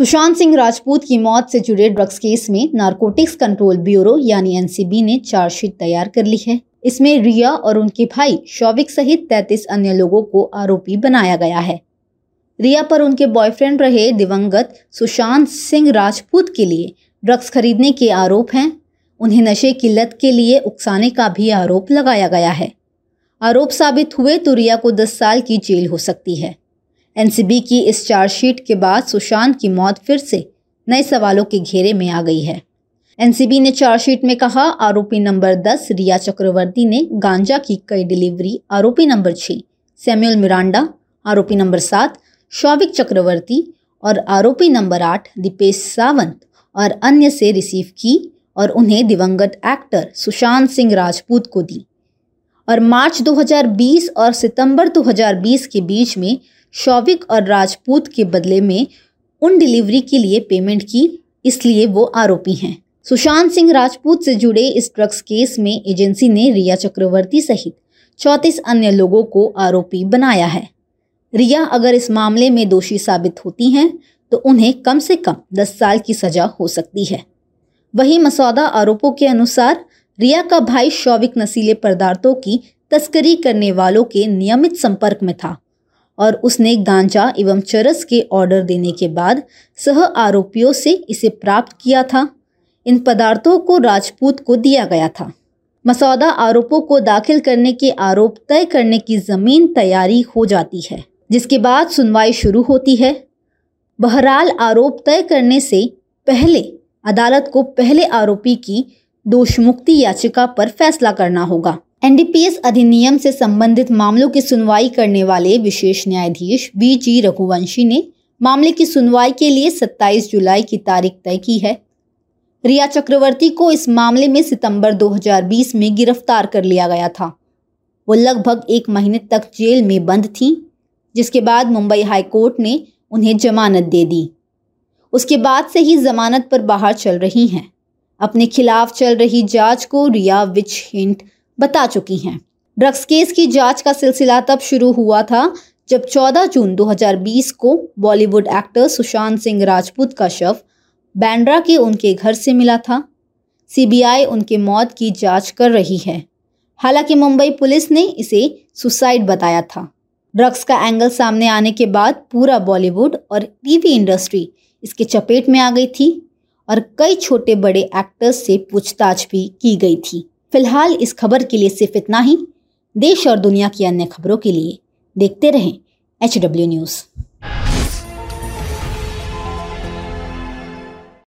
सुशांत सिंह राजपूत की मौत से जुड़े ड्रग्स केस में नारकोटिक्स कंट्रोल ब्यूरो यानी एनसीबी ने चार्जशीट तैयार कर ली है। इसमें रिया और उनके भाई शौविक सहित 33 अन्य लोगों को आरोपी बनाया गया है। रिया पर उनके बॉयफ्रेंड रहे दिवंगत सुशांत सिंह राजपूत के लिए ड्रग्स खरीदने के आरोप हैं। उन्हें नशे की लत के लिए उकसाने का भी आरोप लगाया गया है। आरोप साबित हुए तो रिया को 10 साल की जेल हो सकती है। एनसीबी की इस चार्जशीट के बाद सुशांत की मौत फिर से नए सवालों के घेरे में आ गई है। एनसीबी ने चार्जशीट में कहा, आरोपी नंबर 10 रिया चक्रवर्ती ने गांजा की कई डिलीवरी, आरोपी नंबर 6 सैम्यूल मिरांडा, आरोपी नंबर सात शौविक चक्रवर्ती और आरोपी नंबर आठ दीपेश सावंत और अन्य से रिसीव की और उन्हें दिवंगत एक्टर सुशांत सिंह राजपूत को दी। और मार्च 2020 और सितंबर 2020 के बीच में शौविक और राजपूत के बदले में उन डिलीवरी के लिए पेमेंट की, इसलिए वो आरोपी हैं। सुशांत सिंह राजपूत से जुड़े इस ड्रग्स केस में एजेंसी ने रिया चक्रवर्ती सहित चौंतीस अन्य लोगों को आरोपी बनाया है। रिया अगर इस मामले में दोषी साबित होती हैं तो उन्हें कम से कम 10 साल की सजा हो सकती है। वही मसौदा आरोपों के अनुसार, रिया का भाई शौविक नशीले पदार्थों की तस्करी करने वालों के नियमित संपर्क में था। और उसने गांजा एवं चरस के ऑर्डर देने के बाद सह आरोपियों से इसे प्राप्त किया था। इन पदार्थों को राजपूत को दिया गया था। मसौदा आरोपों को दाखिल करने के आरोप तय करने की ज़मीन तैयारी हो जाती है, जिसके बाद सुनवाई शुरू होती है। बहरहाल आरोप तय करने से पहले अदालत को पहले आरोपी की दोषमुक्ति याचिका पर फैसला करना होगा। एनडीपीएस अधिनियम से संबंधित मामलों की सुनवाई करने वाले विशेष न्यायाधीश बी जी रघुवंशी ने मामले की सुनवाई के लिए 27 जुलाई की तारीख तय की है। रिया चक्रवर्ती को इस मामले में सितंबर 2020 में गिरफ़्तार कर लिया गया था। वो लगभग एक महीने तक जेल में बंद थी, जिसके बाद मुंबई हाईकोर्ट ने उन्हें जमानत दे दी। उसके बाद से ही जमानत पर बाहर चल रही हैं। अपने खिलाफ चल रही जाँच को रिया विच हिंट बता चुकी हैं। ड्रग्स केस की जाँच का सिलसिला तब शुरू हुआ था जब 14 जून 2020 को बॉलीवुड एक्टर सुशांत सिंह राजपूत का शव बैंड्रा के उनके घर से मिला था। सीबीआई उनके मौत की जाँच कर रही है। हालाँकि मुंबई पुलिस ने इसे सुसाइड बताया था। ड्रग्स का एंगल सामने आने के बाद पूरा बॉलीवुड और टीवी इंडस्ट्री इसके चपेट में आ गई थी और कई छोटे बड़े एक्टर्स से पूछताछ भी की गई थी। फ़िलहाल इस खबर के लिए सिर्फ़ इतना ही। देश और दुनिया की अन्य खबरों के लिए देखते रहें एच डब्ल्यू न्यूज़